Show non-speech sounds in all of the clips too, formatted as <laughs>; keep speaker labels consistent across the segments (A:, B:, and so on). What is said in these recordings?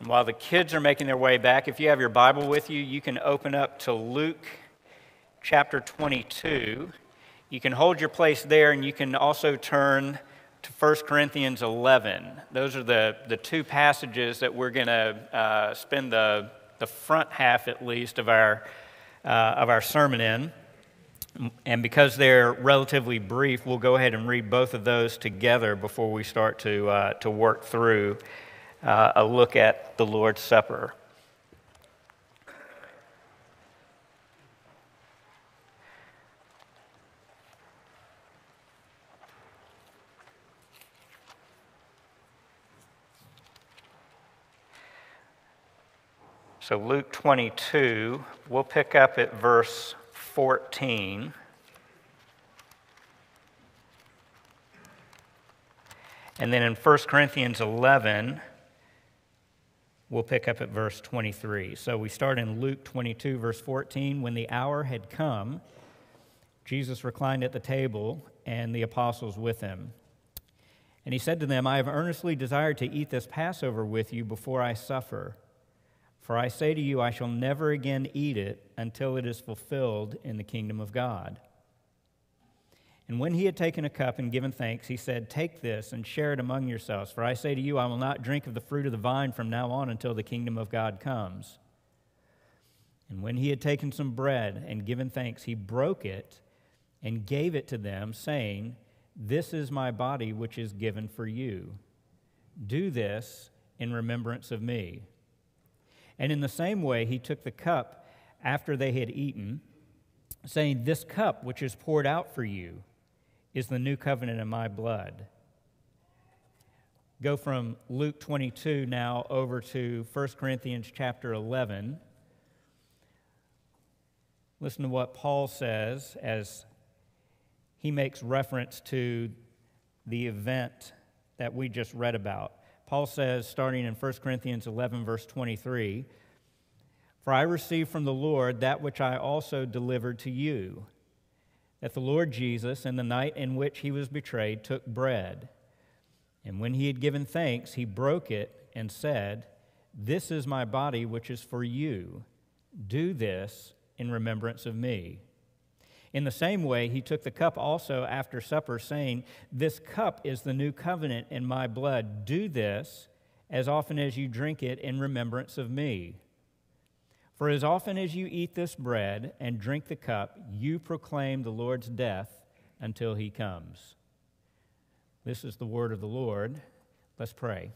A: And while the kids are making their way back, if you have your Bible with you, you can open up to Luke chapter 22. You can hold your place there, and you can also turn to 1 Corinthians 11. Those are the, the two passages that we're going to uh, spend the, the front half, at least, of our, uh, of our sermon in. And because they're relatively brief, we'll go ahead and read both of those together before we start to, uh, to work through uh, a look at the Lord's Supper. So, Luke 22, we'll pick up at verse 14. And then in 1 Corinthians 11, We'll pick up at verse 23. So we start in Luke 22, verse 14. When the hour had come, Jesus reclined at the table, and the apostles with him. And he said to them, I have earnestly desired to eat this Passover with you before I suffer. For I say to you, I shall never again eat it until it is fulfilled in the kingdom of God. And when he had taken a cup and given thanks, he said, Take this and share it among yourselves. For I say to you, I will not drink of the fruit of the vine from now on until the kingdom of God comes. And when he had taken some bread and given thanks, he broke it and gave it to them, saying, This is my body, which is given for you. Do this in remembrance of me. And in the same way, he took the cup after they had eaten, saying, This cup, which is poured out for you, is the new covenant in my blood. Go from Luke 22 now over to 1 Corinthians chapter 11. Listen to what Paul says as he makes reference to the event that we just read about. Paul says, starting in 1 Corinthians 11, verse 23, For I received from the Lord that which I also delivered to you that the Lord Jesus, in the night in which he was betrayed, took bread. And when he had given thanks, he broke it and said, This is my body, which is for you. Do this in remembrance of me. In the same way, he took the cup also after supper, saying, This cup is the new covenant in my blood. Do this as often as you drink it in remembrance of me. For as often as you eat this bread and drink the cup, you proclaim the Lord's death until he comes. This is the word of the Lord. Let's pray.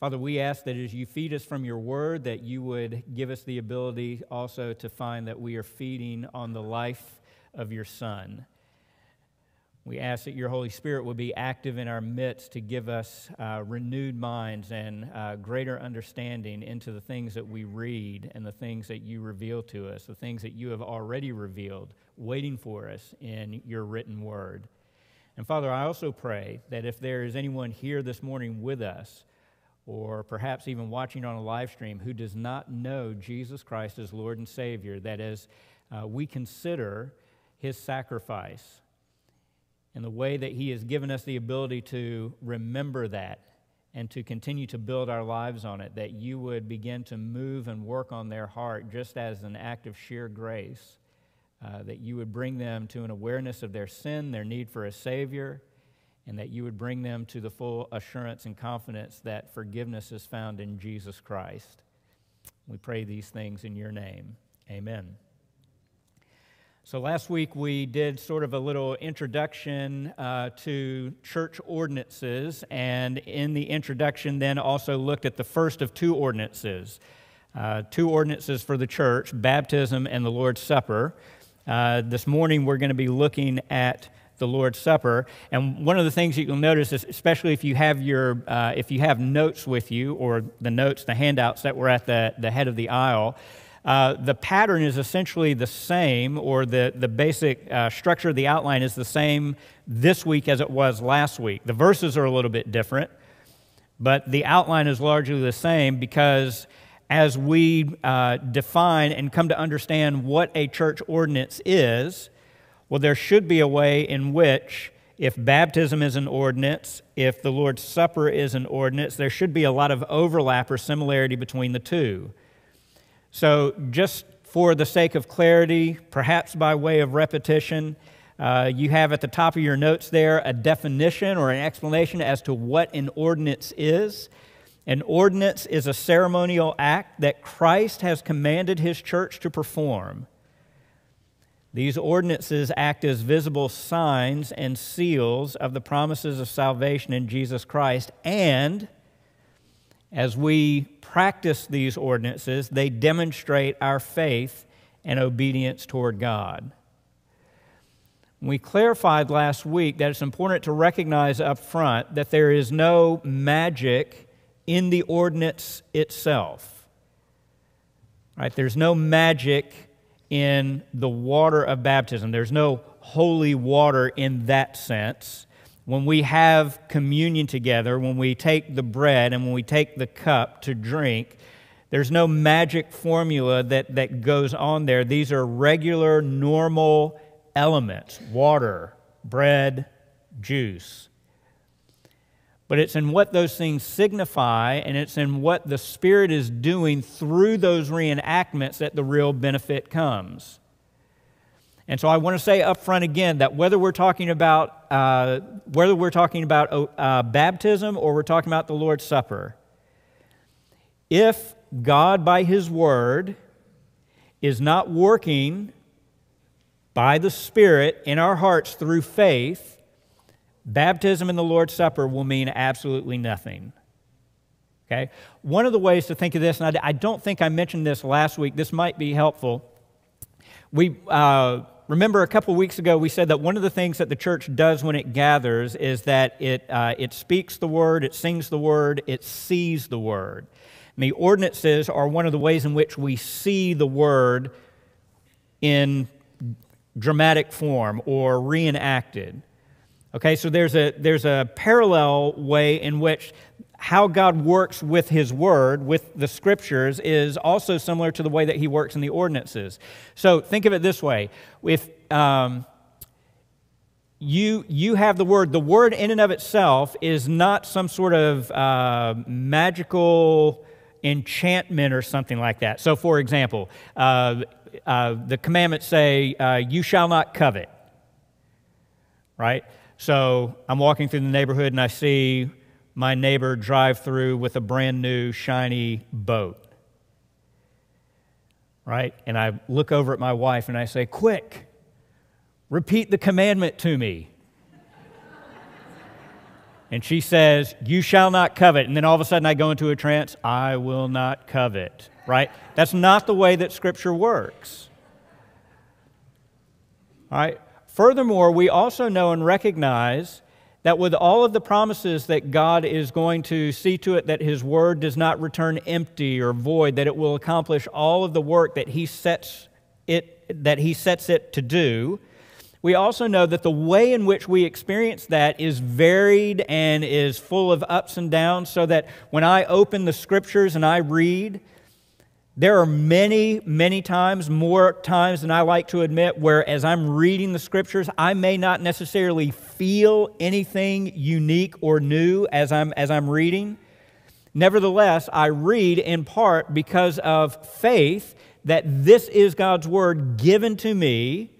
A: Father, we ask that as you feed us from your word, that you would give us the ability also to find that we are feeding on the life of your Son. We ask that your Holy Spirit will be active in our midst to give us uh, renewed minds and uh, greater understanding into the things that we read and the things that you reveal to us, the things that you have already revealed, waiting for us in your written word. And Father, I also pray that if there is anyone here this morning with us, or perhaps even watching on a live stream, who does not know Jesus Christ as Lord and Savior, that as uh, we consider his sacrifice, and the way that He has given us the ability to remember that and to continue to build our lives on it, that you would begin to move and work on their heart just as an act of sheer grace, uh, that you would bring them to an awareness of their sin, their need for a Savior, and that you would bring them to the full assurance and confidence that forgiveness is found in Jesus Christ. We pray these things in your name. Amen. So, last week we did sort of a little introduction uh, to church ordinances, and in the introduction, then also looked at the first of two ordinances uh, two ordinances for the church baptism and the Lord's Supper. Uh, this morning we're going to be looking at the Lord's Supper. And one of the things that you'll notice is, especially if you have your, uh, if you have notes with you, or the notes, the handouts that were at the, the head of the aisle, uh, the pattern is essentially the same, or the, the basic uh, structure of the outline is the same this week as it was last week. The verses are a little bit different, but the outline is largely the same because as we uh, define and come to understand what a church ordinance is, well, there should be a way in which if baptism is an ordinance, if the Lord's Supper is an ordinance, there should be a lot of overlap or similarity between the two. So, just for the sake of clarity, perhaps by way of repetition, uh, you have at the top of your notes there a definition or an explanation as to what an ordinance is. An ordinance is a ceremonial act that Christ has commanded his church to perform. These ordinances act as visible signs and seals of the promises of salvation in Jesus Christ. And as we practice these ordinances, they demonstrate our faith and obedience toward God. We clarified last week that it's important to recognize up front that there is no magic in the ordinance itself. Right? There's no magic in the water of baptism. There's no holy water in that sense. When we have communion together, when we take the bread and when we take the cup to drink, there's no magic formula that, that goes on there. These are regular, normal elements water, bread, juice but it's in what those things signify and it's in what the Spirit is doing through those reenactments that the real benefit comes. And so I want to say up front again that whether we're talking about, uh, whether we're talking about uh, baptism or we're talking about the Lord's Supper, if God, by His Word, is not working by the Spirit in our hearts through faith, baptism and the Lord's Supper will mean absolutely nothing. Okay? One of the ways to think of this, and I, don't think I mentioned this last week, this might be helpful. We uh, remember a couple weeks ago we said that one of the things that the church does when it gathers is that it, uh, it speaks the word, it sings the word, it sees the word. And the ordinances are one of the ways in which we see the word in dramatic form or reenacted. Okay, so there's a, there's a parallel way in which how God works with His Word, with the Scriptures, is also similar to the way that He works in the ordinances. So think of it this way if um, you, you have the Word, the Word in and of itself is not some sort of uh, magical enchantment or something like that. So, for example, uh, uh, the commandments say, uh, You shall not covet, right? So I'm walking through the neighborhood and I see my neighbor drive through with a brand new, shiny boat. Right? And I look over at my wife and I say, Quick, repeat the commandment to me. <laughs> and she says, You shall not covet. And then all of a sudden I go into a trance, I will not covet. Right? That's not the way that Scripture works. All right? Furthermore, we also know and recognize that with all of the promises that God is going to see to it that His word does not return empty or void, that it will accomplish all of the work that He sets it, that he sets it to do, we also know that the way in which we experience that is varied and is full of ups and downs, so that when I open the scriptures and I read, there are many, many times, more times than I like to admit, where as I'm reading the scriptures, I may not necessarily feel anything unique or new as I'm, as I'm reading. Nevertheless, I read in part because of faith that this is God's word given to me.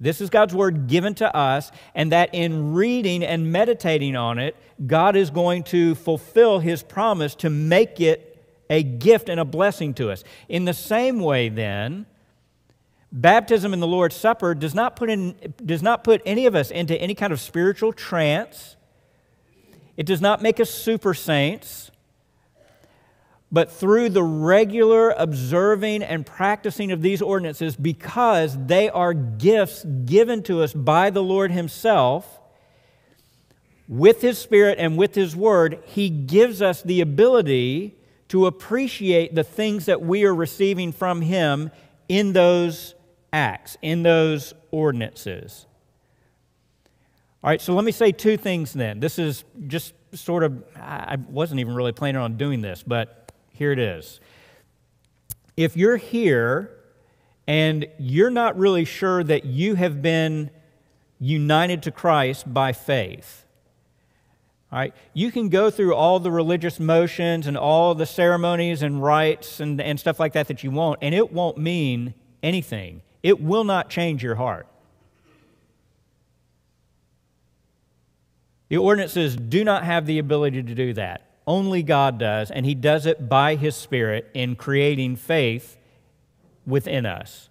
A: This is God's word given to us, and that in reading and meditating on it, God is going to fulfill his promise to make it a gift and a blessing to us. In the same way, then, baptism in the Lord's Supper does not put, in, does not put any of us into any kind of spiritual trance. It does not make us super saints. But through the regular observing and practicing of these ordinances, because they are gifts given to us by the Lord Himself, with His Spirit and with His Word, He gives us the ability to appreciate the things that we are receiving from Him in those acts, in those ordinances. All right, so let me say two things then. This is just sort of, I wasn't even really planning on doing this, but here it is. If you're here and you're not really sure that you have been united to Christ by faith. Right? You can go through all the religious motions and all the ceremonies and rites and, and stuff like that that you want, and it won't mean anything. It will not change your heart. The ordinances do not have the ability to do that. Only God does, and He does it by His Spirit in creating faith within us.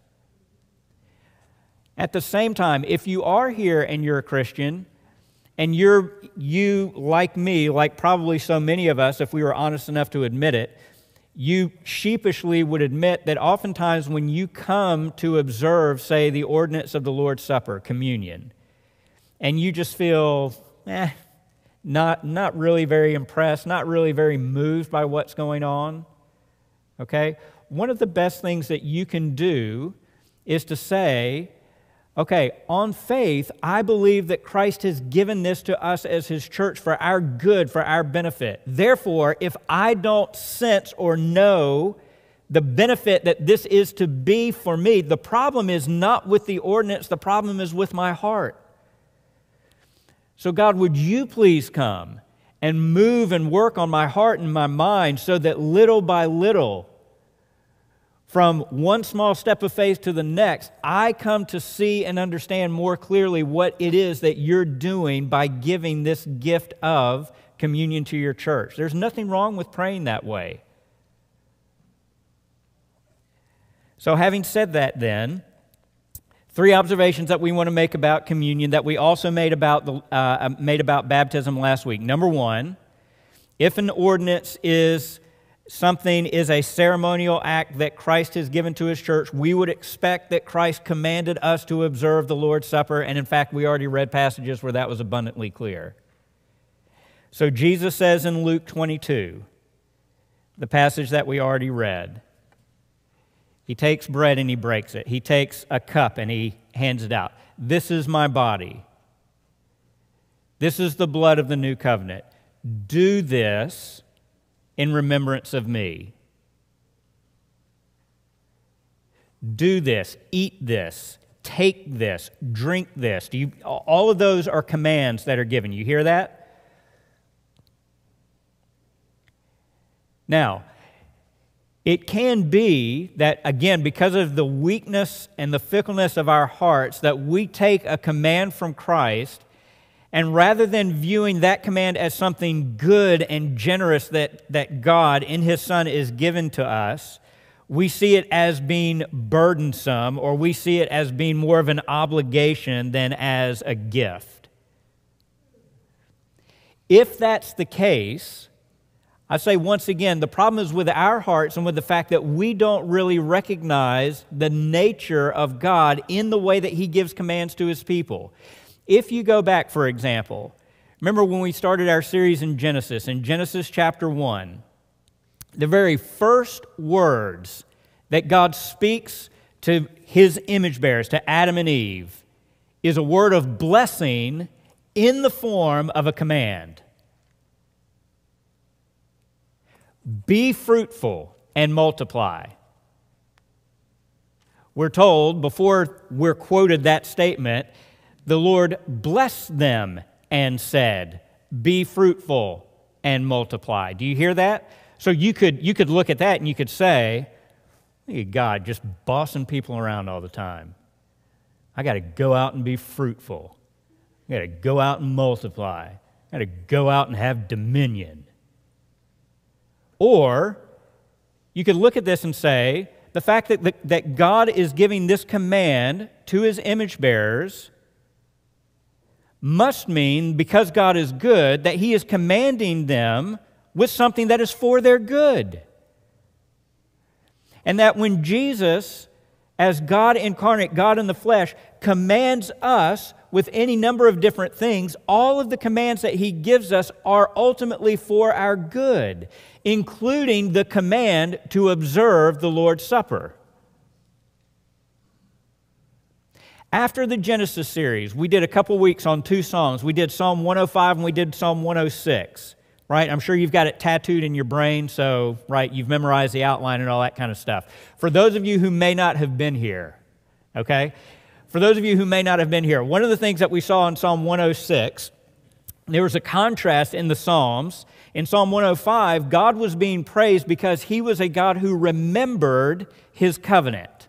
A: At the same time, if you are here and you're a Christian, and you're you like me, like probably so many of us, if we were honest enough to admit it, you sheepishly would admit that oftentimes when you come to observe, say, the ordinance of the Lord's Supper, communion, and you just feel, eh, not, not really very impressed, not really very moved by what's going on, okay? One of the best things that you can do is to say, okay, on faith, I believe that Christ has given this to us as His church for our good, for our benefit. Therefore, if I don't sense or know the benefit that this is to be for me, the problem is not with the ordinance, the problem is with my heart. So, God, would you please come and move and work on my heart and my mind so that little by little, from one small step of faith to the next, I come to see and understand more clearly what it is that you're doing by giving this gift of communion to your church. There's nothing wrong with praying that way. So, having said that, then, Three observations that we want to make about communion that we also made about, the, uh, made about baptism last week. Number one, if an ordinance is something is a ceremonial act that Christ has given to his church, we would expect that Christ commanded us to observe the Lord's Supper, and in fact, we already read passages where that was abundantly clear. So Jesus says in Luke 22, the passage that we already read, he takes bread and he breaks it. He takes a cup and he hands it out. This is my body. This is the blood of the new covenant. Do this in remembrance of me. Do this, eat this, take this, drink this. Do you, all of those are commands that are given. You hear that? Now, it can be that, again, because of the weakness and the fickleness of our hearts, that we take a command from Christ, and rather than viewing that command as something good and generous that, that God in His Son is given to us, we see it as being burdensome or we see it as being more of an obligation than as a gift. If that's the case, I say once again, the problem is with our hearts and with the fact that we don't really recognize the nature of God in the way that He gives commands to His people. If you go back, for example, remember when we started our series in Genesis, in Genesis chapter 1, the very first words that God speaks to His image bearers, to Adam and Eve, is a word of blessing in the form of a command. Be fruitful and multiply. We're told, before we're quoted that statement, the Lord blessed them and said, Be fruitful and multiply. Do you hear that? So you could, you could look at that and you could say, Look at God just bossing people around all the time. I got to go out and be fruitful. I got to go out and multiply. I got to go out and have dominion. Or you could look at this and say, the fact that, that God is giving this command to his image bearers must mean, because God is good, that he is commanding them with something that is for their good. And that when Jesus, as God incarnate, God in the flesh, commands us with any number of different things, all of the commands that he gives us are ultimately for our good including the command to observe the Lord's Supper. After the Genesis series, we did a couple weeks on two songs. We did Psalm 105 and we did Psalm 106, right? I'm sure you've got it tattooed in your brain, so, right, you've memorized the outline and all that kind of stuff. For those of you who may not have been here, okay, for those of you who may not have been here, one of the things that we saw in Psalm 106, there was a contrast in the Psalms. In Psalm 105, God was being praised because he was a God who remembered his covenant.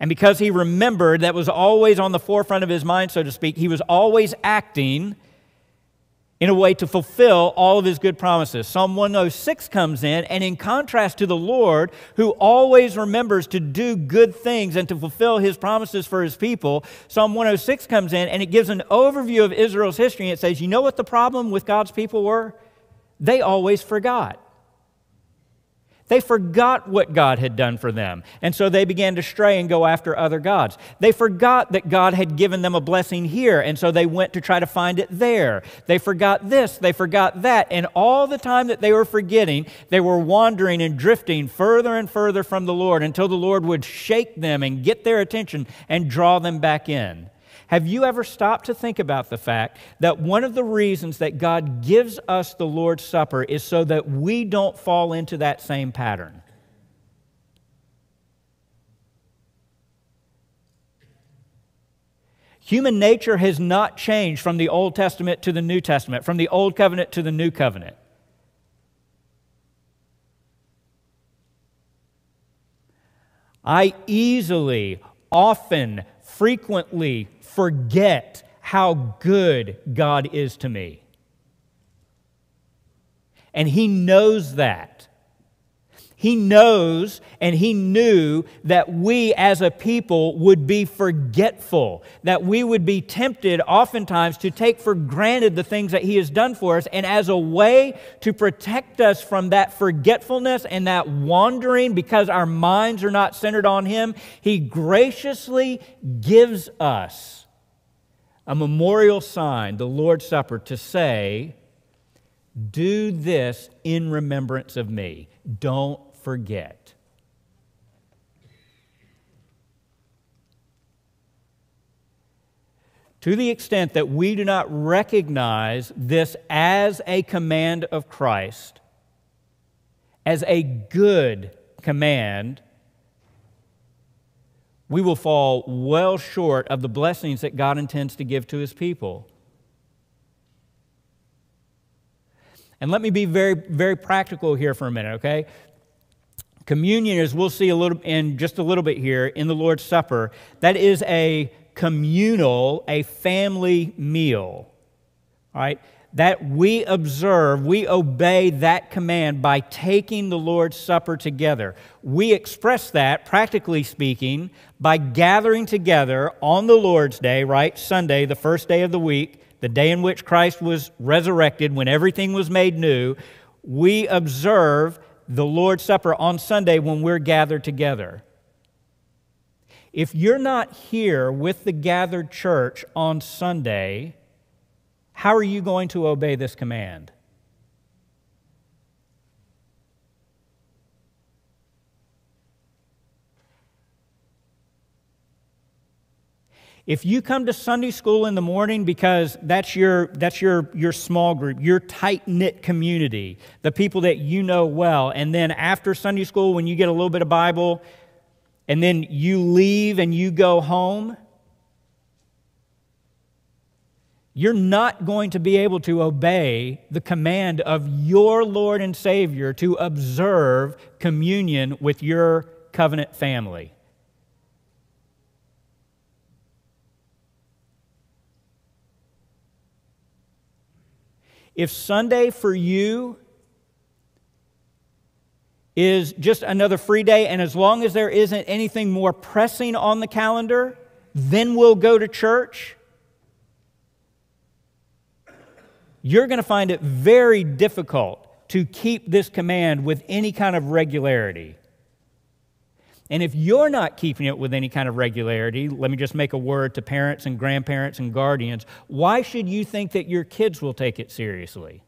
A: And because he remembered, that was always on the forefront of his mind, so to speak, he was always acting in a way to fulfill all of his good promises. Psalm 106 comes in, and in contrast to the Lord, who always remembers to do good things and to fulfill his promises for his people, Psalm 106 comes in and it gives an overview of Israel's history. And it says, You know what the problem with God's people were? They always forgot. They forgot what God had done for them, and so they began to stray and go after other gods. They forgot that God had given them a blessing here, and so they went to try to find it there. They forgot this, they forgot that, and all the time that they were forgetting, they were wandering and drifting further and further from the Lord until the Lord would shake them and get their attention and draw them back in. Have you ever stopped to think about the fact that one of the reasons that God gives us the Lord's Supper is so that we don't fall into that same pattern? Human nature has not changed from the Old Testament to the New Testament, from the Old Covenant to the New Covenant. I easily, often, frequently forget how good God is to me. And He knows that. He knows and He knew that we as a people would be forgetful, that we would be tempted oftentimes to take for granted the things that He has done for us. And as a way to protect us from that forgetfulness and that wandering because our minds are not centered on Him, He graciously gives us a memorial sign, the Lord's Supper, to say, Do this in remembrance of me. Don't forget. To the extent that we do not recognize this as a command of Christ, as a good command, we will fall well short of the blessings that God intends to give to his people. And let me be very, very practical here for a minute, okay? Communion, as we'll see a little in just a little bit here in the Lord's Supper, that is a communal, a family meal. All right? That we observe, we obey that command by taking the Lord's Supper together. We express that, practically speaking, by gathering together on the Lord's Day, right? Sunday, the first day of the week, the day in which Christ was resurrected, when everything was made new. We observe the Lord's Supper on Sunday when we're gathered together. If you're not here with the gathered church on Sunday, how are you going to obey this command? If you come to Sunday school in the morning because that's your, that's your, your small group, your tight knit community, the people that you know well, and then after Sunday school, when you get a little bit of Bible, and then you leave and you go home, you're not going to be able to obey the command of your Lord and Savior to observe communion with your covenant family. If Sunday for you is just another free day, and as long as there isn't anything more pressing on the calendar, then we'll go to church you're going to find it very difficult to keep this command with any kind of regularity. And if you're not keeping it with any kind of regularity, let me just make a word to parents and grandparents and guardians. Why should you think that your kids will take it seriously?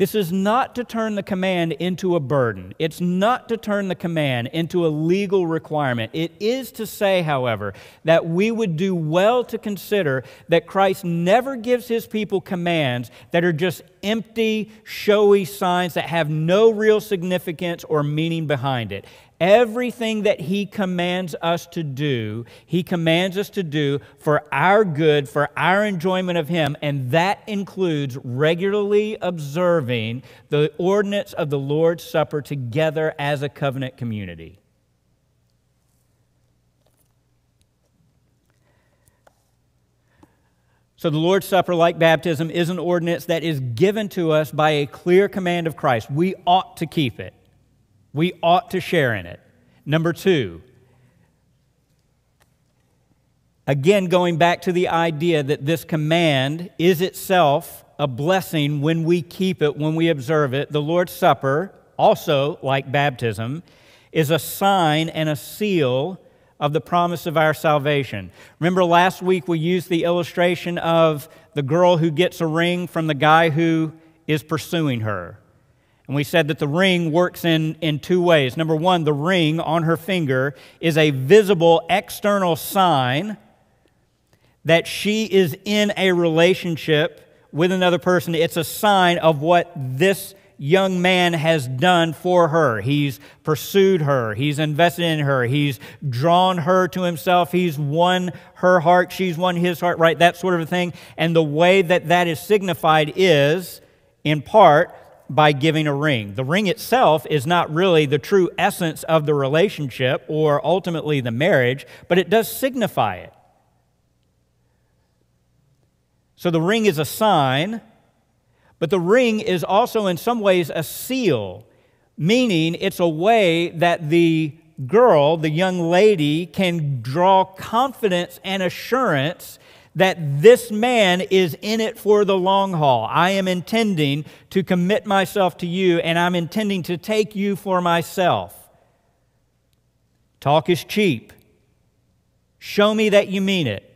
A: This is not to turn the command into a burden. It's not to turn the command into a legal requirement. It is to say, however, that we would do well to consider that Christ never gives his people commands that are just empty, showy signs that have no real significance or meaning behind it. Everything that He commands us to do, He commands us to do for our good, for our enjoyment of Him, and that includes regularly observing the ordinance of the Lord's Supper together as a covenant community. So, the Lord's Supper, like baptism, is an ordinance that is given to us by a clear command of Christ. We ought to keep it. We ought to share in it. Number two, again, going back to the idea that this command is itself a blessing when we keep it, when we observe it. The Lord's Supper, also like baptism, is a sign and a seal of the promise of our salvation. Remember last week we used the illustration of the girl who gets a ring from the guy who is pursuing her. And we said that the ring works in, in two ways. Number one, the ring on her finger is a visible external sign that she is in a relationship with another person. It's a sign of what this young man has done for her. He's pursued her, he's invested in her, he's drawn her to himself, he's won her heart, she's won his heart, right? That sort of a thing. And the way that that is signified is, in part, by giving a ring. The ring itself is not really the true essence of the relationship or ultimately the marriage, but it does signify it. So the ring is a sign, but the ring is also in some ways a seal, meaning it's a way that the girl, the young lady, can draw confidence and assurance that this man is in it for the long haul. I am intending to commit myself to you, and I'm intending to take you for myself. Talk is cheap. Show me that you mean it.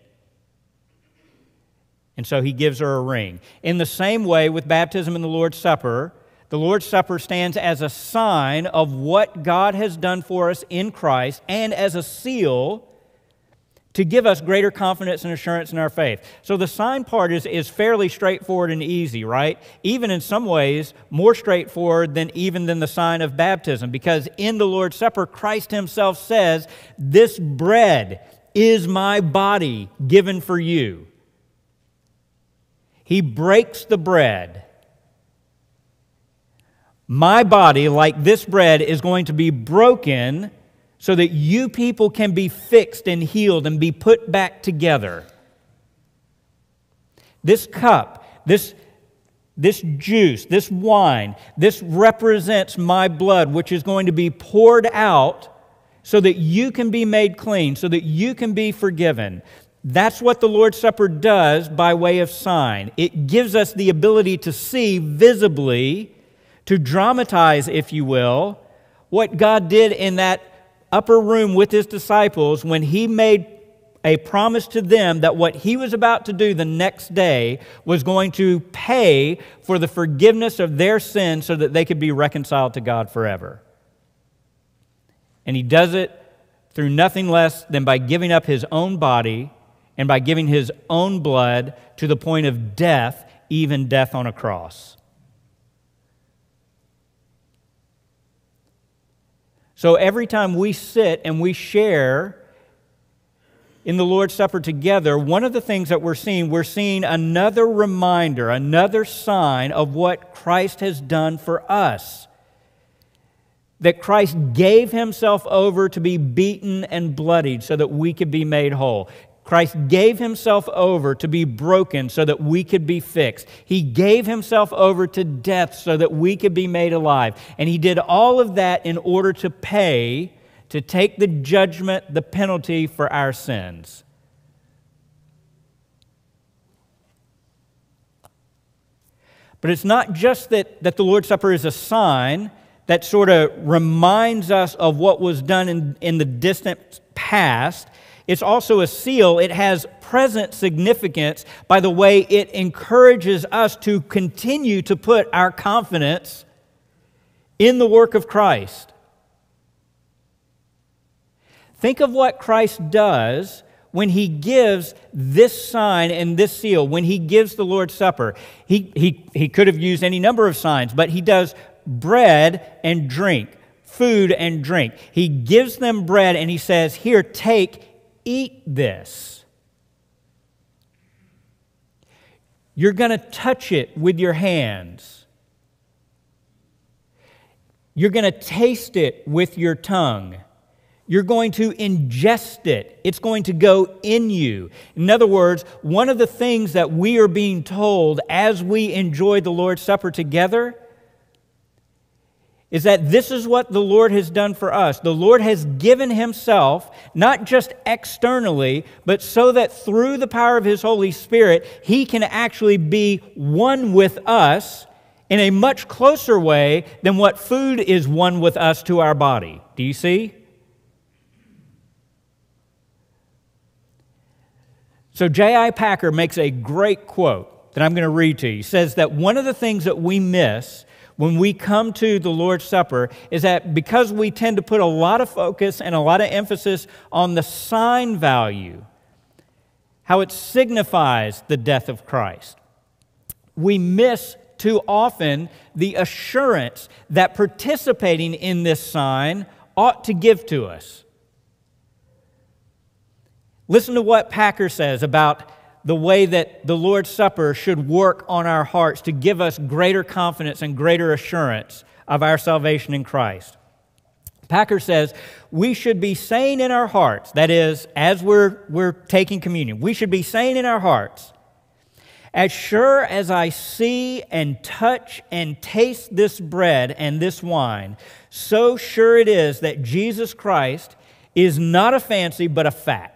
A: And so he gives her a ring. In the same way, with baptism and the Lord's Supper, the Lord's Supper stands as a sign of what God has done for us in Christ and as a seal to give us greater confidence and assurance in our faith. So the sign part is, is fairly straightforward and easy, right? Even in some ways, more straightforward than even than the sign of baptism, because in the Lord's Supper, Christ Himself says, This bread is my body given for you. He breaks the bread. My body, like this bread, is going to be broken so that you people can be fixed and healed and be put back together. This cup, this, this juice, this wine, this represents my blood, which is going to be poured out so that you can be made clean, so that you can be forgiven. That's what the Lord's Supper does by way of sign. It gives us the ability to see visibly, to dramatize, if you will, what God did in that upper room with his disciples when he made a promise to them that what he was about to do the next day was going to pay for the forgiveness of their sins so that they could be reconciled to God forever. And he does it through nothing less than by giving up his own body and by giving his own blood to the point of death, even death on a cross. So every time we sit and we share in the Lord's Supper together, one of the things that we're seeing, we're seeing another reminder, another sign of what Christ has done for us. That Christ gave himself over to be beaten and bloodied so that we could be made whole. Christ gave himself over to be broken so that we could be fixed. He gave himself over to death so that we could be made alive. And he did all of that in order to pay, to take the judgment, the penalty for our sins. But it's not just that, that the Lord's Supper is a sign that sort of reminds us of what was done in, in the distant past It's also a seal. It has present significance by the way it encourages us to continue to put our confidence in the work of Christ. Think of what Christ does when he gives this sign and this seal, when he gives the Lord's Supper. He, he, he could have used any number of signs, but he does bread and drink, food and drink. He gives them bread and he says, Here, take, eat this. You're going to touch it with your hands. You're going to taste it with your tongue. You're going to ingest it. It's going to go in you. In other words, one of the things that we are being told as we enjoy the Lord's Supper together is that this is what the Lord has done for us. The Lord has given Himself, not just externally, but so that through the power of His Holy Spirit, He can actually be one with us in a much closer way than what food is one with us to our body. Do you see? So, J.I. Packer makes a great quote that I'm going to read to you. He says that one of the things that we miss when we come to the Lord's Supper is that because we tend to put a lot of focus and a lot of emphasis on the sign value, how it signifies the death of Christ, we miss too often the assurance that participating in this sign ought to give to us. Listen to what Packer says about the way that the Lord's Supper should work on our hearts to give us greater confidence and greater assurance of our salvation in Christ. Packer says, we should be saying in our hearts, that is, as we're, we're taking communion, we should be saying in our hearts, as sure as I see and touch and taste this bread and this wine, so sure it is that Jesus Christ is not a fancy but a fact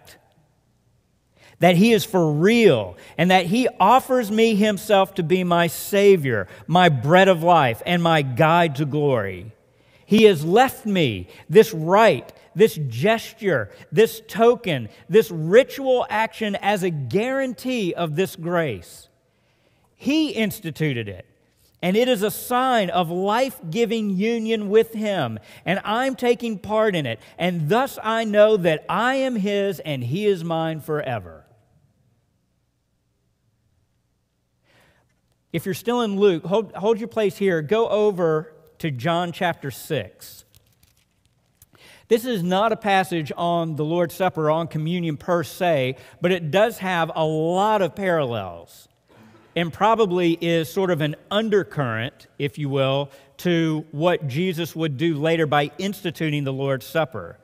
A: that He is for real, and that He offers me Himself to be my Savior, my bread of life, and my guide to glory. He has left me this rite, this gesture, this token, this ritual action as a guarantee of this grace. He instituted it. And it is a sign of life giving union with Him. And I'm taking part in it. And thus I know that I am His and He is mine forever. If you're still in Luke, hold, hold your place here. Go over to John chapter 6. This is not a passage on the Lord's Supper, or on communion per se, but it does have a lot of parallels and probably is sort of an undercurrent, if you will, to what Jesus would do later by instituting the Lord's Supper.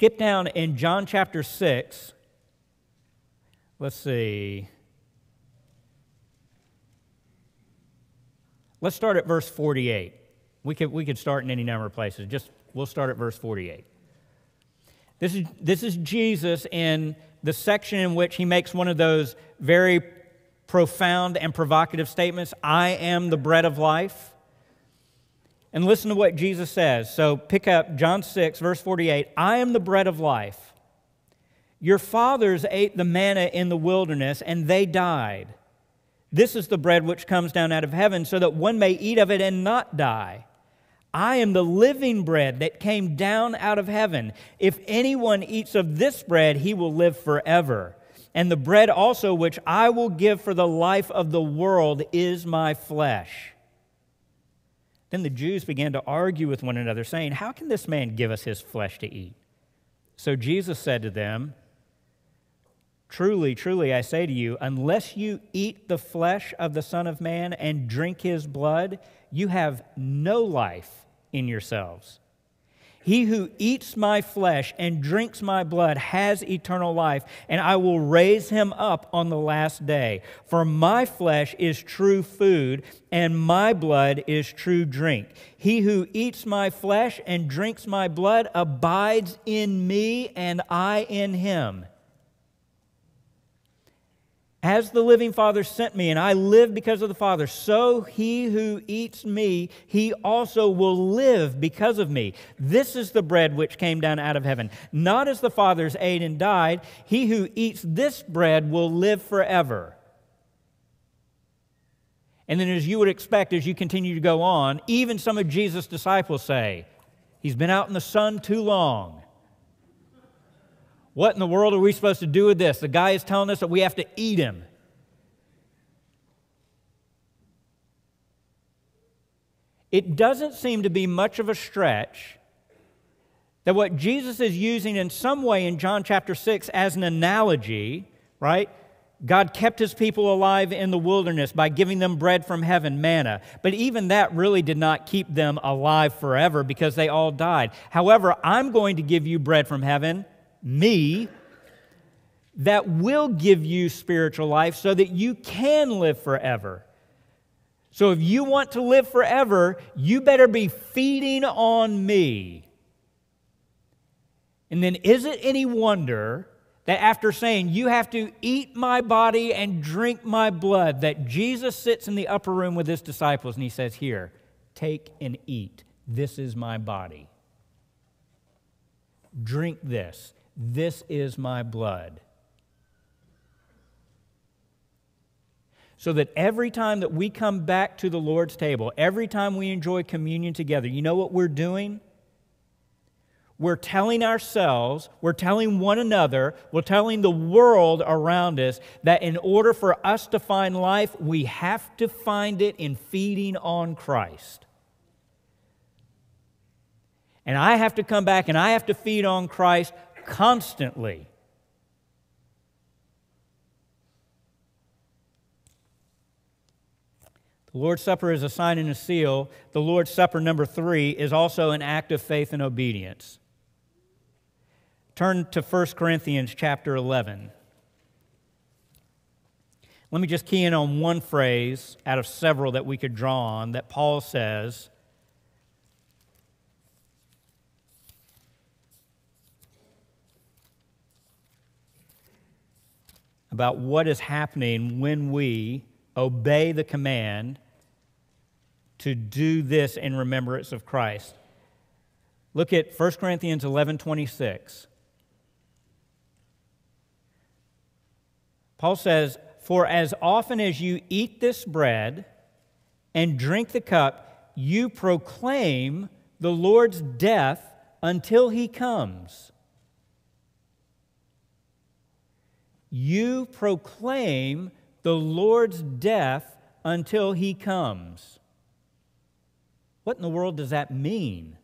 A: Skip down in John chapter 6. Let's see. Let's start at verse 48. We could, we could start in any number of places. Just we'll start at verse 48. This is, this is Jesus in the section in which he makes one of those very profound and provocative statements I am the bread of life. And listen to what Jesus says. So pick up John 6, verse 48. I am the bread of life. Your fathers ate the manna in the wilderness, and they died. This is the bread which comes down out of heaven, so that one may eat of it and not die. I am the living bread that came down out of heaven. If anyone eats of this bread, he will live forever. And the bread also which I will give for the life of the world is my flesh. Then the Jews began to argue with one another, saying, How can this man give us his flesh to eat? So Jesus said to them, Truly, truly, I say to you, unless you eat the flesh of the Son of Man and drink his blood, you have no life in yourselves. He who eats my flesh and drinks my blood has eternal life, and I will raise him up on the last day. For my flesh is true food, and my blood is true drink. He who eats my flesh and drinks my blood abides in me, and I in him. As the living Father sent me, and I live because of the Father, so he who eats me, he also will live because of me. This is the bread which came down out of heaven. Not as the fathers ate and died, he who eats this bread will live forever. And then, as you would expect, as you continue to go on, even some of Jesus' disciples say, He's been out in the sun too long. What in the world are we supposed to do with this? The guy is telling us that we have to eat him. It doesn't seem to be much of a stretch that what Jesus is using in some way in John chapter 6 as an analogy, right? God kept his people alive in the wilderness by giving them bread from heaven, manna. But even that really did not keep them alive forever because they all died. However, I'm going to give you bread from heaven me, that will give you spiritual life so that you can live forever. So if you want to live forever, you better be feeding on me. And then is it any wonder that after saying, You have to eat my body and drink my blood, that Jesus sits in the upper room with his disciples and he says, Here, take and eat. This is my body. Drink this. This is my blood. So that every time that we come back to the Lord's table, every time we enjoy communion together, you know what we're doing? We're telling ourselves, we're telling one another, we're telling the world around us that in order for us to find life, we have to find it in feeding on Christ. And I have to come back and I have to feed on Christ constantly. The Lord's Supper is a sign and a seal. The Lord's Supper, number three, is also an act of faith and obedience. Turn to 1 Corinthians chapter 11. Let me just key in on one phrase out of several that we could draw on that Paul says about what is happening when we obey the command to do this in remembrance of Christ. Look at 1 Corinthians 11 26. Paul says, For as often as you eat this bread and drink the cup, you proclaim the Lord's death until he comes. You proclaim the Lord's death until he comes. What in the world does that mean?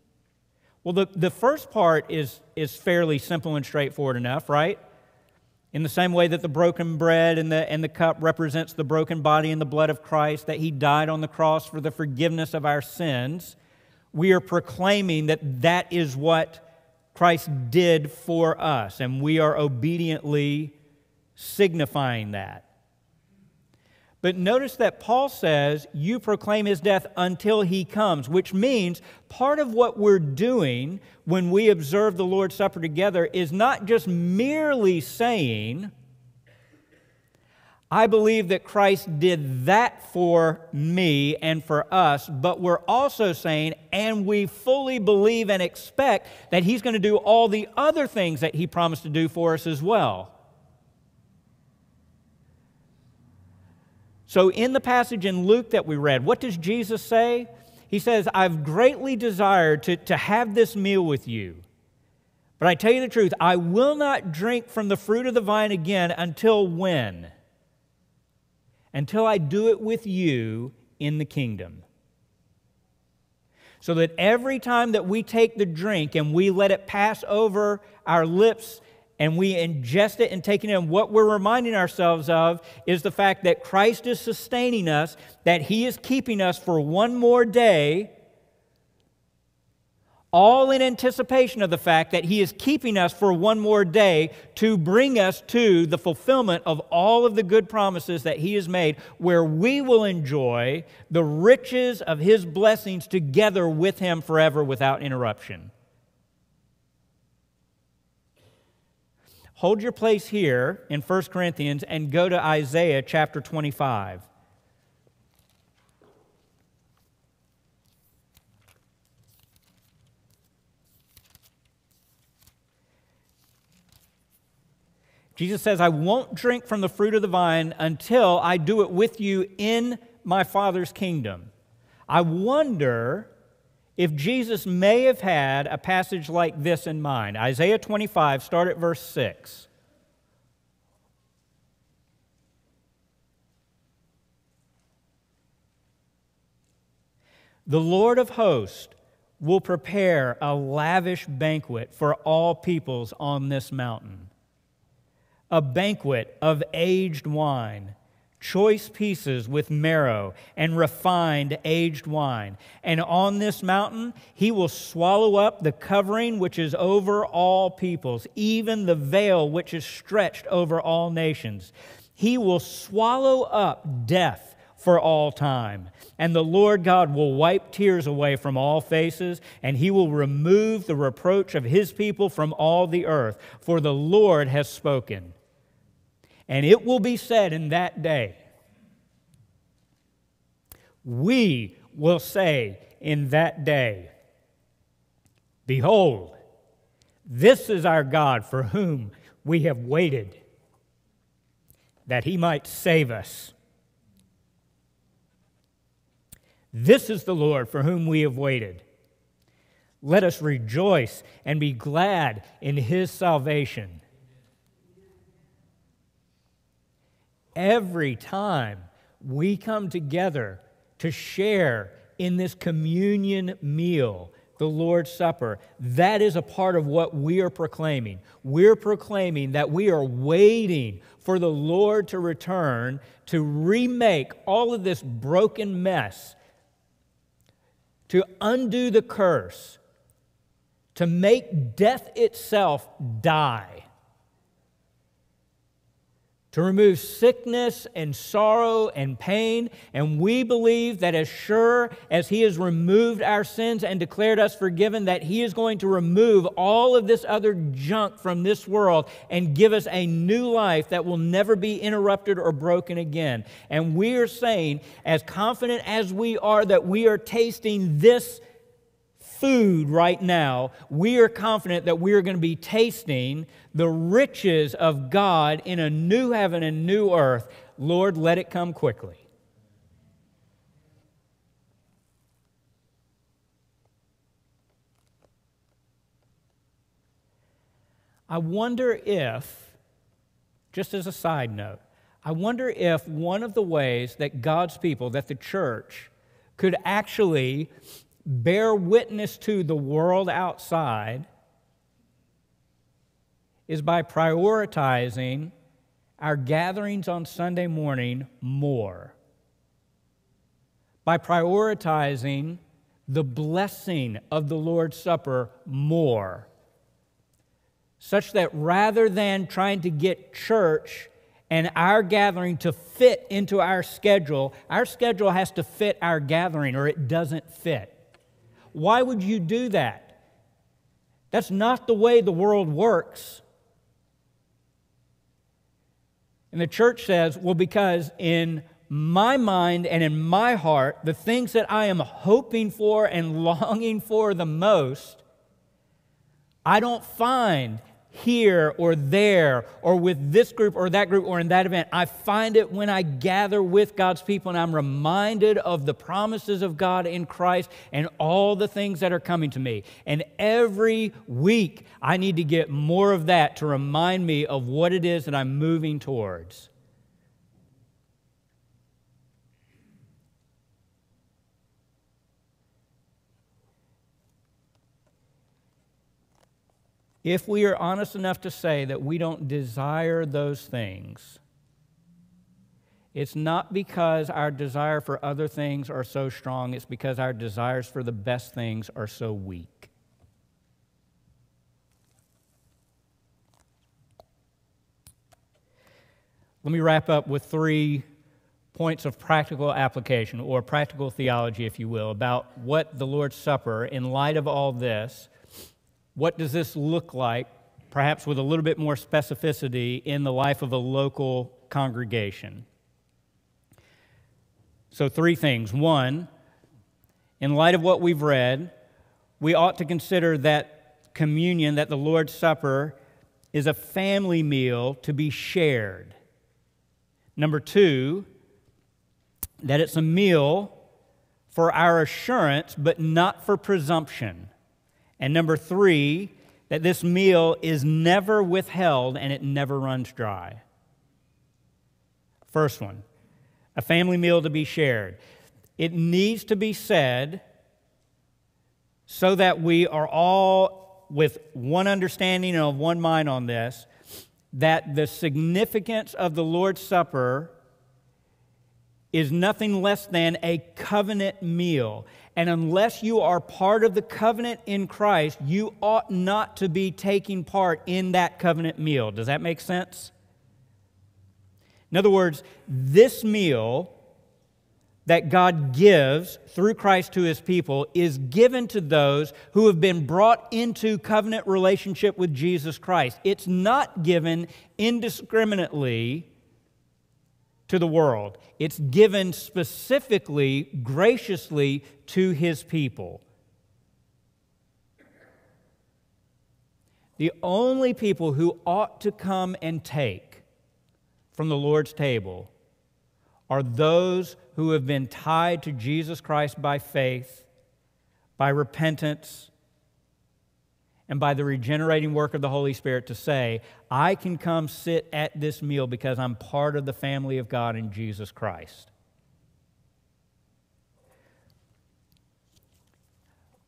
A: Well, the, the first part is, is fairly simple and straightforward enough, right? In the same way that the broken bread and the, and the cup represents the broken body and the blood of Christ, that he died on the cross for the forgiveness of our sins, we are proclaiming that that is what Christ did for us, and we are obediently signifying that. But notice that Paul says, You proclaim his death until he comes, which means part of what we're doing when we observe the Lord's Supper together is not just merely saying, I believe that Christ did that for me and for us, but we're also saying, and we fully believe and expect that He's going to do all the other things that He promised to do for us as well. So, in the passage in Luke that we read, what does Jesus say? He says, I've greatly desired to, to have this meal with you. But I tell you the truth, I will not drink from the fruit of the vine again until when? Until I do it with you in the kingdom. So that every time that we take the drink and we let it pass over our lips and we ingest it and take it in, what we're reminding ourselves of is the fact that Christ is sustaining us, that He is keeping us for one more day, all in anticipation of the fact that He is keeping us for one more day to bring us to the fulfillment of all of the good promises that He has made, where we will enjoy the riches of His blessings together with Him forever without interruption. Hold your place here in 1 Corinthians and go to Isaiah chapter 25. Jesus says, I won't drink from the fruit of the vine until I do it with you in my Father's kingdom. I wonder if Jesus may have had a passage like this in mind. Isaiah 25, start at verse 6. The Lord of hosts will prepare a lavish banquet for all peoples on this mountain a banquet of aged wine, choice pieces with marrow, and refined aged wine. And on this mountain he will swallow up the covering which is over all peoples, even the veil which is stretched over all nations. He will swallow up death for all time. And the Lord God will wipe tears away from all faces, and he will remove the reproach of his people from all the earth. For the Lord has spoken. And it will be said in that day, we will say in that day, Behold, this is our God for whom we have waited, that he might save us. This is the Lord for whom we have waited. Let us rejoice and be glad in his salvation. Every time we come together to share in this communion meal, the Lord's Supper, that is a part of what we are proclaiming. We're proclaiming that we are waiting for the Lord to return to remake all of this broken mess, to undo the curse, to make death itself die to remove sickness and sorrow and pain. And we believe that as sure as He has removed our sins and declared us forgiven, that He is going to remove all of this other junk from this world and give us a new life that will never be interrupted or broken again. And we are saying, as confident as we are, that we are tasting this food right now, we are confident that we are going to be tasting the riches of God in a new heaven and new earth. Lord, let it come quickly. I wonder if, just as a side note, I wonder if one of the ways that God's people, that the church, could actually bear witness to the world outside is by prioritizing our gatherings on Sunday morning more, by prioritizing the blessing of the Lord's Supper more, such that rather than trying to get church and our gathering to fit into our schedule, our schedule has to fit our gathering or it doesn't fit. Why would you do that? That's not the way the world works. And the church says, well, because in my mind and in my heart, the things that I am hoping for and <laughs> longing for the most, I don't find here or there or with this group or that group or in that event. I find it when I gather with God's people and I'm reminded of the promises of God in Christ and all the things that are coming to me. And every week, I need to get more of that to remind me of what it is that I'm moving towards. If we are honest enough to say that we don't desire those things, it's not because our desire for other things are so strong, it's because our desires for the best things are so weak. Let me wrap up with three points of practical application or practical theology, if you will, about what the Lord's Supper, in light of all this, what does this look like perhaps with a little bit more specificity in the life of a local congregation. So, three things. One, in light of what we've read, we ought to consider that communion, that the Lord's Supper, is a family meal to be shared. Number two, that it's a meal for our assurance, but not for presumption. And number three, that this meal is never withheld and it never runs dry. First one, a family meal to be shared. It needs to be said so that we are all with one understanding and of one mind on this that the significance of the Lord's Supper is nothing less than a covenant meal. And unless you are part of the covenant in Christ, you ought not to be taking part in that covenant meal. Does that make sense? In other words, this meal that God gives through Christ to his people is given to those who have been brought into covenant relationship with Jesus Christ. It's not given indiscriminately to the world, it's given specifically, graciously to his people. The only people who ought to come and take from the Lord's table are those who have been tied to Jesus Christ by faith, by repentance, and by the regenerating work of the Holy Spirit to say, I can come sit at this meal because I'm part of the family of God in Jesus Christ.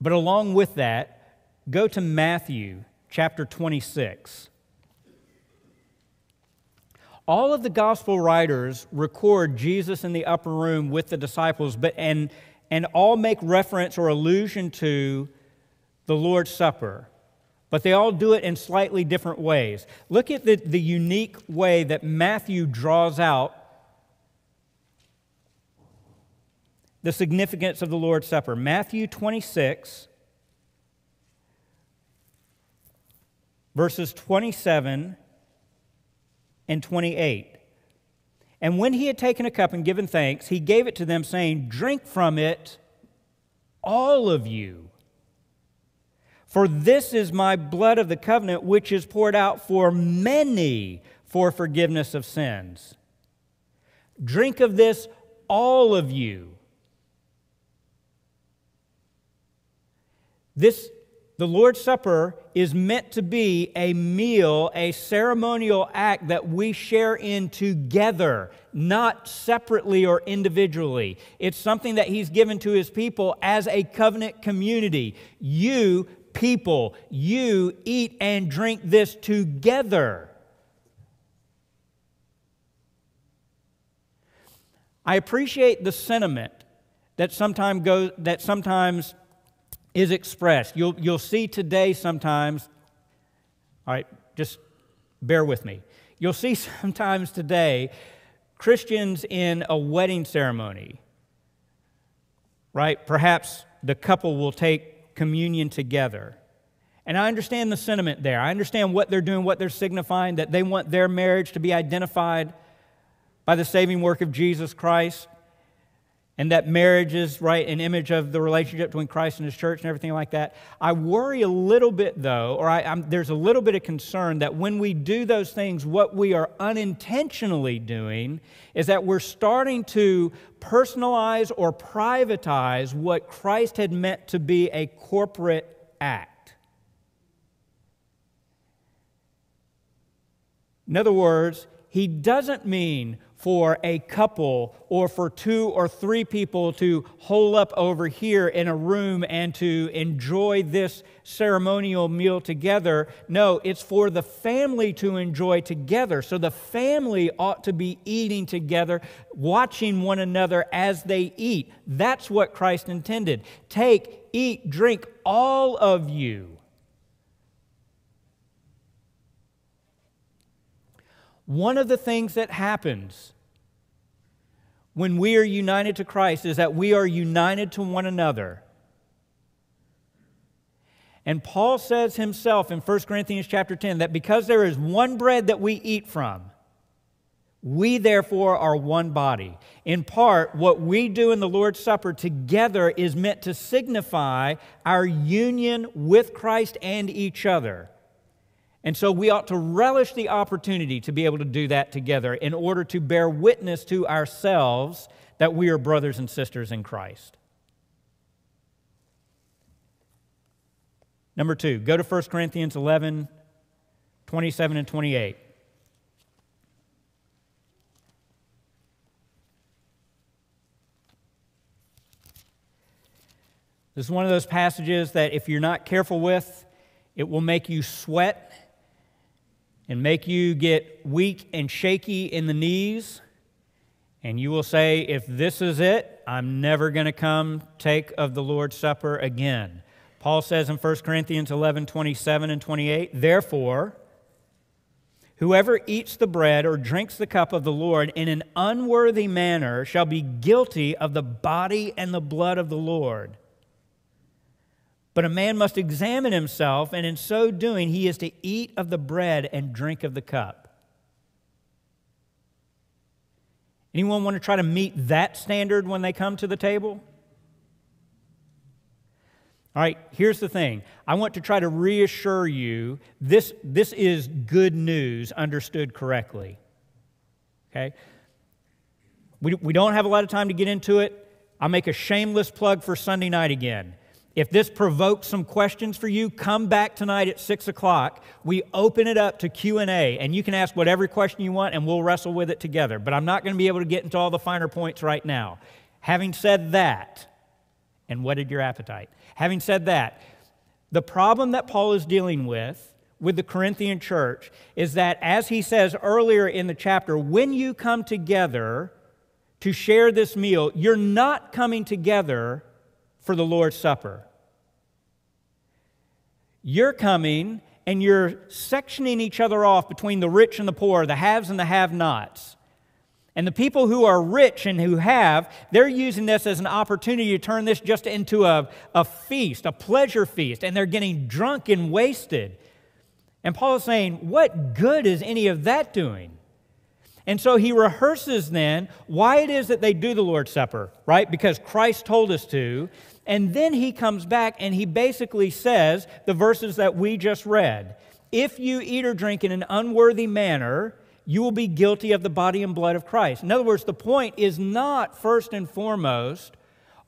A: But along with that, go to Matthew chapter 26 all of the gospel writers record Jesus in the upper room with the disciples, but and and all make reference or allusion to the Lord's Supper. But they all do it in slightly different ways. Look at the, the unique way that Matthew draws out the significance of the Lord's Supper. Matthew 26, verses 27 and 28. And when he had taken a cup and given thanks, he gave it to them, saying, Drink from it, all of you. For this is my blood of the covenant, which is poured out for many for forgiveness of sins. Drink of this, all of you. This the Lord's Supper is meant to be a meal, a ceremonial act that we share in together, not separately or individually. It's something that He's given to His people as a covenant community. You, people, you eat and drink this together. I appreciate the sentiment that sometimes goes that sometimes is expressed. You'll, you'll see today sometimes, all right, just bear with me. You'll see <laughs> sometimes today Christians in a wedding ceremony, right? Perhaps the couple will take communion together. And I understand the sentiment there. I understand what they're doing, what they're signifying, that they want their marriage to be identified by the saving work of Jesus Christ and that marriage is right an image of the relationship between christ and his church and everything like that. I worry a little bit though or I, there's a little bit of concern that when we do those things what we are unintentionally doing is that we're starting to personalize or privatize what christ had meant to be a corporate act. In other words he doesn't mean for a couple or for two or three people to hole up over here in a room and to enjoy this ceremonial meal together. No, it's for the family to enjoy together. So the family ought to be eating together, watching one another as they eat. That's what Christ intended. Take, eat, drink, all of you. One of the things that happens when we are united to Christ is that we are united to one another. And Paul says himself in 1 Corinthians chapter 10 that because there is one bread that we eat from, we therefore are one body. In part, what we do in the Lord's Supper together is meant to signify our union with Christ and each other. And so we ought to relish the opportunity to be able to do that together in order to bear witness to ourselves that we are brothers and sisters in Christ. Number two, go to 1 Corinthians 11, 27 and 28. This is one of those passages that if you're not careful with, it will make you sweat and make you get weak and shaky in the knees. And you will say, if this is it, I'm never going to come take of the Lord's Supper again. Paul says in 1 Corinthians 11 27 and 28, Therefore, whoever eats the bread or drinks the cup of the Lord in an unworthy manner shall be guilty of the body and the blood of the Lord. But a man must examine himself, and in so doing, he is to eat of the bread and drink of the cup. Anyone want to try to meet that standard when they come to the table? All right, here's the thing. I want to try to reassure you this, this is good news understood correctly. Okay? We, we don't have a lot of time to get into it. I'll make a shameless plug for Sunday night again. If this provokes some questions for you, come back tonight at 6 o'clock. We open it up to Q&A, and you can ask whatever question you want, and we'll wrestle with it together. But I'm not going to be able to get into all the finer points right now. Having said that, and whetted your appetite. Having said that, the problem that Paul is dealing with with the Corinthian church is that, as he says earlier in the chapter, when you come together to share this meal, you're not coming together for the Lord's Supper. You're coming and you're sectioning each other off between the rich and the poor, the haves and the have nots. And the people who are rich and who have, they're using this as an opportunity to turn this just into a, a feast, a pleasure feast, and they're getting drunk and wasted. And Paul is saying, What good is any of that doing? And so he rehearses then why it is that they do the Lord's Supper, right? Because Christ told us to. And then he comes back and he basically says the verses that we just read If you eat or drink in an unworthy manner, you will be guilty of the body and blood of Christ. In other words, the point is not first and foremost,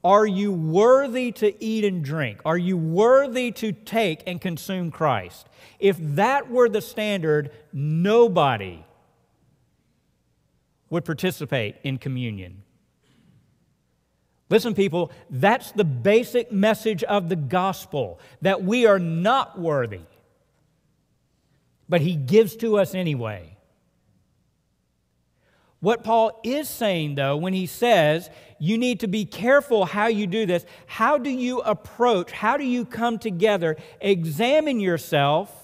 A: are you worthy to eat and drink? Are you worthy to take and consume Christ? If that were the standard, nobody would participate in communion. Listen, people, that's the basic message of the gospel that we are not worthy, but He gives to us anyway. What Paul is saying, though, when he says you need to be careful how you do this, how do you approach, how do you come together, examine yourself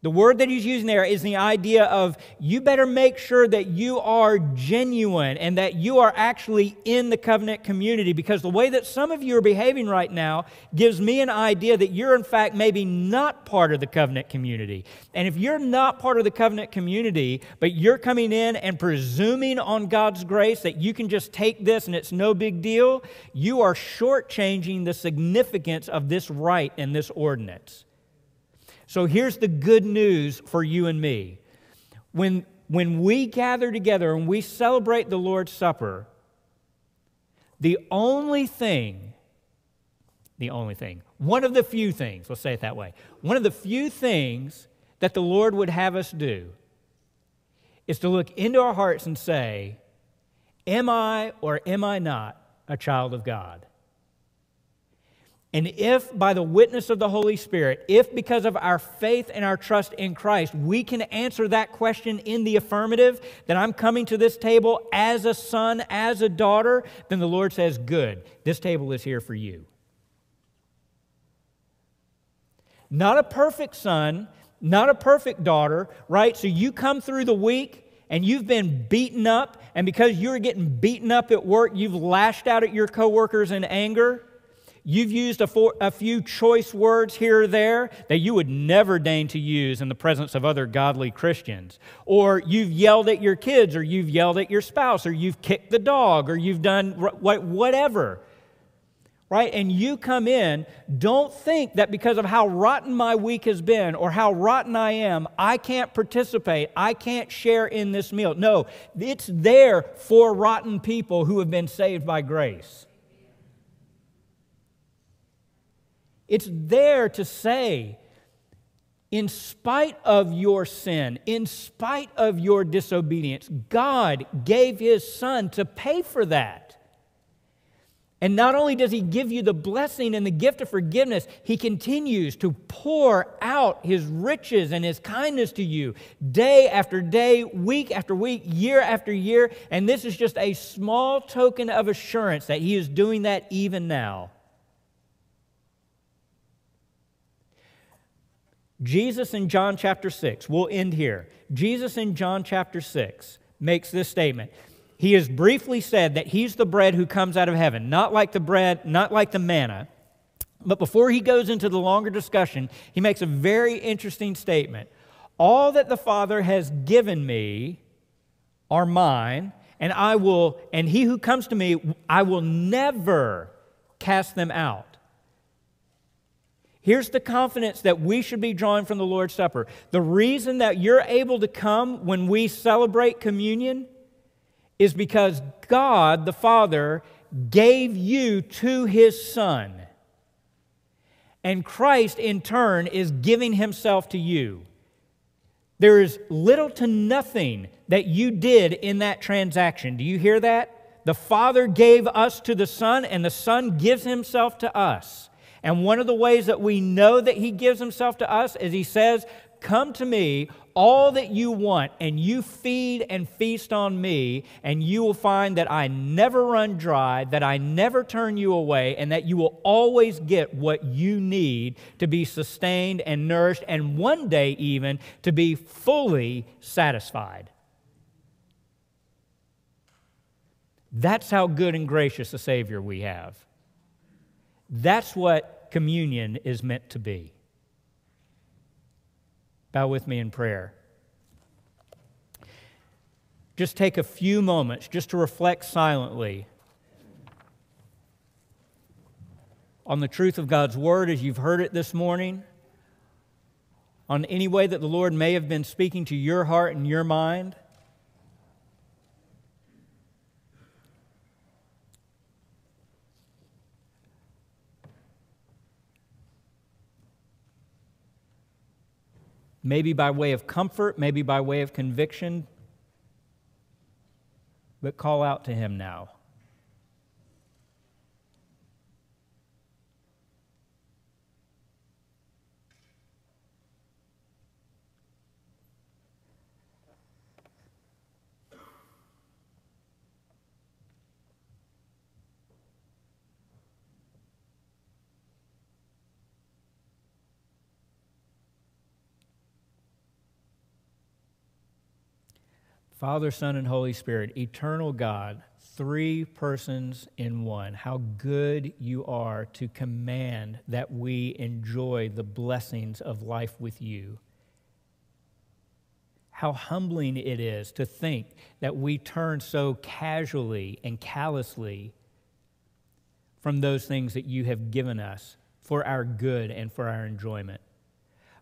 A: the word that he's using there is the idea of you better make sure that you are genuine and that you are actually in the covenant community because the way that some of you are behaving right now gives me an idea that you're, in fact, maybe not part of the covenant community. And if you're not part of the covenant community, but you're coming in and presuming on God's grace that you can just take this and it's no big deal, you are shortchanging the significance of this rite and this ordinance. So here's the good news for you and me. When, when we gather together and we celebrate the Lord's Supper, the only thing, the only thing, one of the few things, let's say it that way, one of the few things that the Lord would have us do is to look into our hearts and say, Am I or am I not a child of God? And if by the witness of the Holy Spirit, if because of our faith and our trust in Christ, we can answer that question in the affirmative, that I'm coming to this table as a son, as a daughter, then the Lord says, Good, this table is here for you. Not a perfect son, not a perfect daughter, right? So you come through the week and you've been beaten up, and because you're getting beaten up at work, you've lashed out at your coworkers in anger You've used a, for, a, few choice words here or there that you would never deign to use in the presence of other godly Christians. Or you've yelled at your kids, or you've yelled at your spouse, or you've kicked the dog, or you've done whatever. Right? And you come in, don't think that because of how rotten my week has been or how rotten I am, I can't participate, I can't share in this meal. No, it's there for rotten people who have been saved by grace. It's there to say, in spite of your sin, in spite of your disobedience, God gave His Son to pay for that. And not only does He give you the blessing and the gift of forgiveness, He continues to pour out His riches and His kindness to you day after day, week after week, year after year. And this is just a small token of assurance that He is doing that even now. Jesus in John chapter 6, we'll end here. Jesus in John chapter 6 makes this statement. He has briefly said that he's the bread who comes out of heaven, not like the bread, not like the manna. But before he goes into the longer discussion, he makes a very interesting statement. All that the Father has given me are mine, and I will, and he who comes to me, I will never cast them out. Here's the confidence that we should be drawing from the Lord's Supper. The reason that you're able to come when we celebrate communion is because God the Father gave you to his Son. And Christ, in turn, is giving himself to you. There is little to nothing that you did in that transaction. Do you hear that? The Father gave us to the Son, and the Son gives himself to us. And one of the ways that we know that He gives Himself to us is He says, Come to me, all that you want, and you feed and feast on me, and you will find that I never run dry, that I never turn you away, and that you will always get what you need to be sustained and nourished, and one day even to be fully satisfied. That's how good and gracious a Savior we have. That's what communion is meant to be. Bow with me in prayer. Just take a few moments just to reflect silently on the truth of God's Word as you've heard it this morning, on any way that the Lord may have been speaking to your heart and your mind. Maybe by way of comfort, maybe by way of conviction, but call out to Him now. Father, Son, and Holy Spirit, eternal God, three persons in one. How good you are to command that we enjoy the blessings of life with you. How humbling it is to think that we turn so casually and callously from those things that you have given us for our good and for our enjoyment.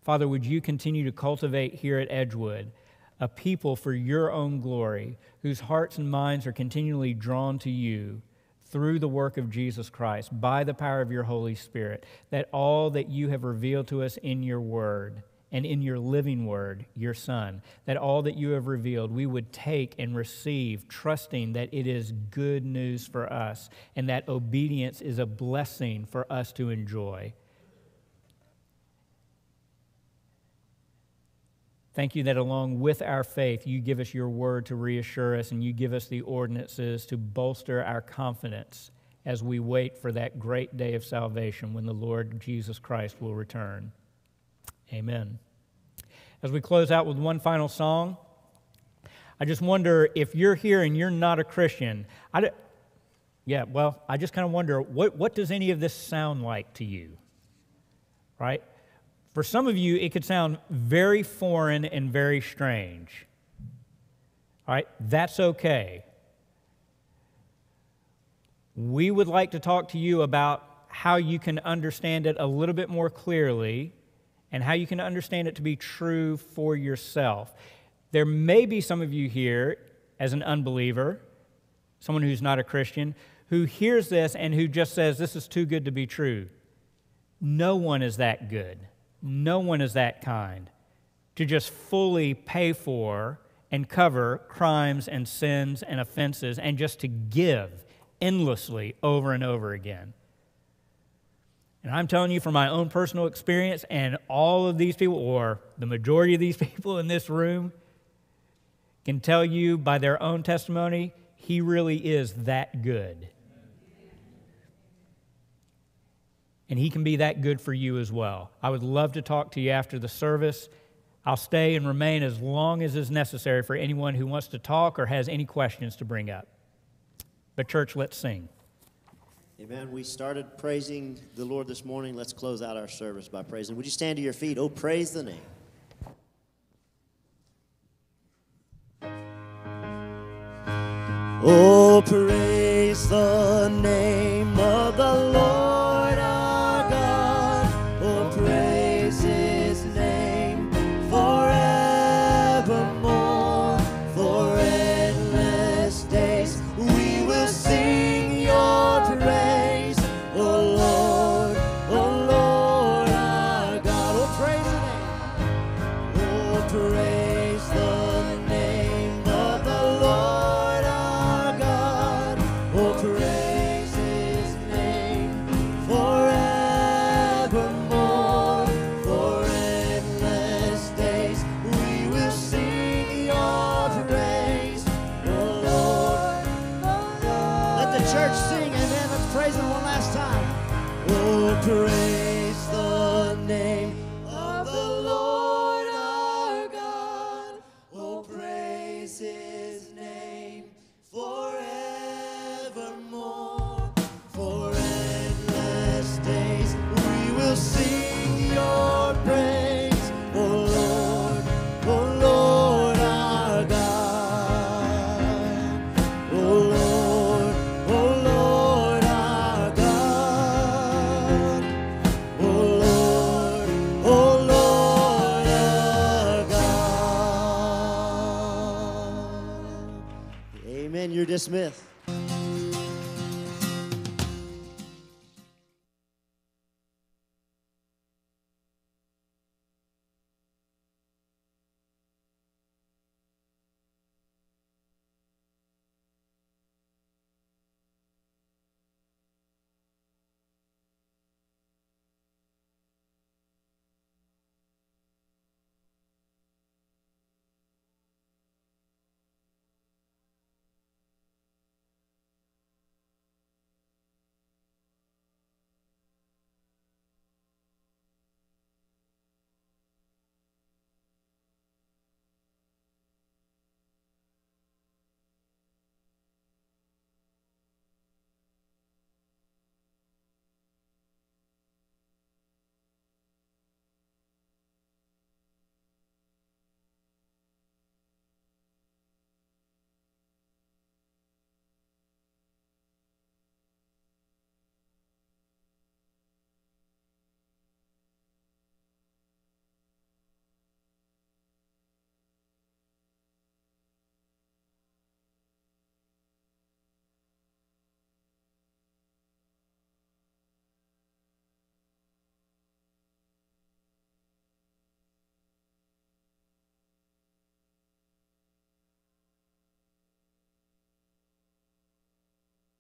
A: Father, would you continue to cultivate here at Edgewood? A people for your own glory, whose hearts and minds are continually drawn to you through the work of Jesus Christ, by the power of your Holy Spirit, that all that you have revealed to us in your word and in your living word, your Son, that all that you have revealed we would take and receive, trusting that it is good news for us and that obedience is a blessing for us to enjoy. Thank you that along with our faith, you give us your word to reassure us and you give us the ordinances to bolster our confidence as we wait for that great day of salvation when the Lord Jesus Christ will return. Amen. As we close out with one final song, I just wonder if you're here and you're not a Christian, I, Yeah, well, I just kind of wonder what, what does any of this sound like to you? Right? For some of you, it could sound very foreign and very strange. All right, that's okay. We would like to talk to you about how you can understand it a little bit more clearly and how you can understand it to be true for yourself. There may be some of you here as an unbeliever, someone who's not a Christian, who hears this and who just says, This is too good to be true. No one is that good. No one is that kind to just fully pay for and cover crimes and sins and offenses and just to give endlessly over and over again. And I'm telling you from my own personal experience, and all of these people, or the majority of these <laughs> people in this room, can tell you by their own testimony, he really is that good. And he can be that good for you as well. I would love to talk to you after the service. I'll stay and remain as long as is necessary for anyone who wants to talk or has any questions to bring up. But, church, let's sing.
B: Amen. We started praising the Lord this morning. Let's close out our service by praising. Would you stand to your feet? Oh, praise the name. Oh, praise the name of the Lord. Smith.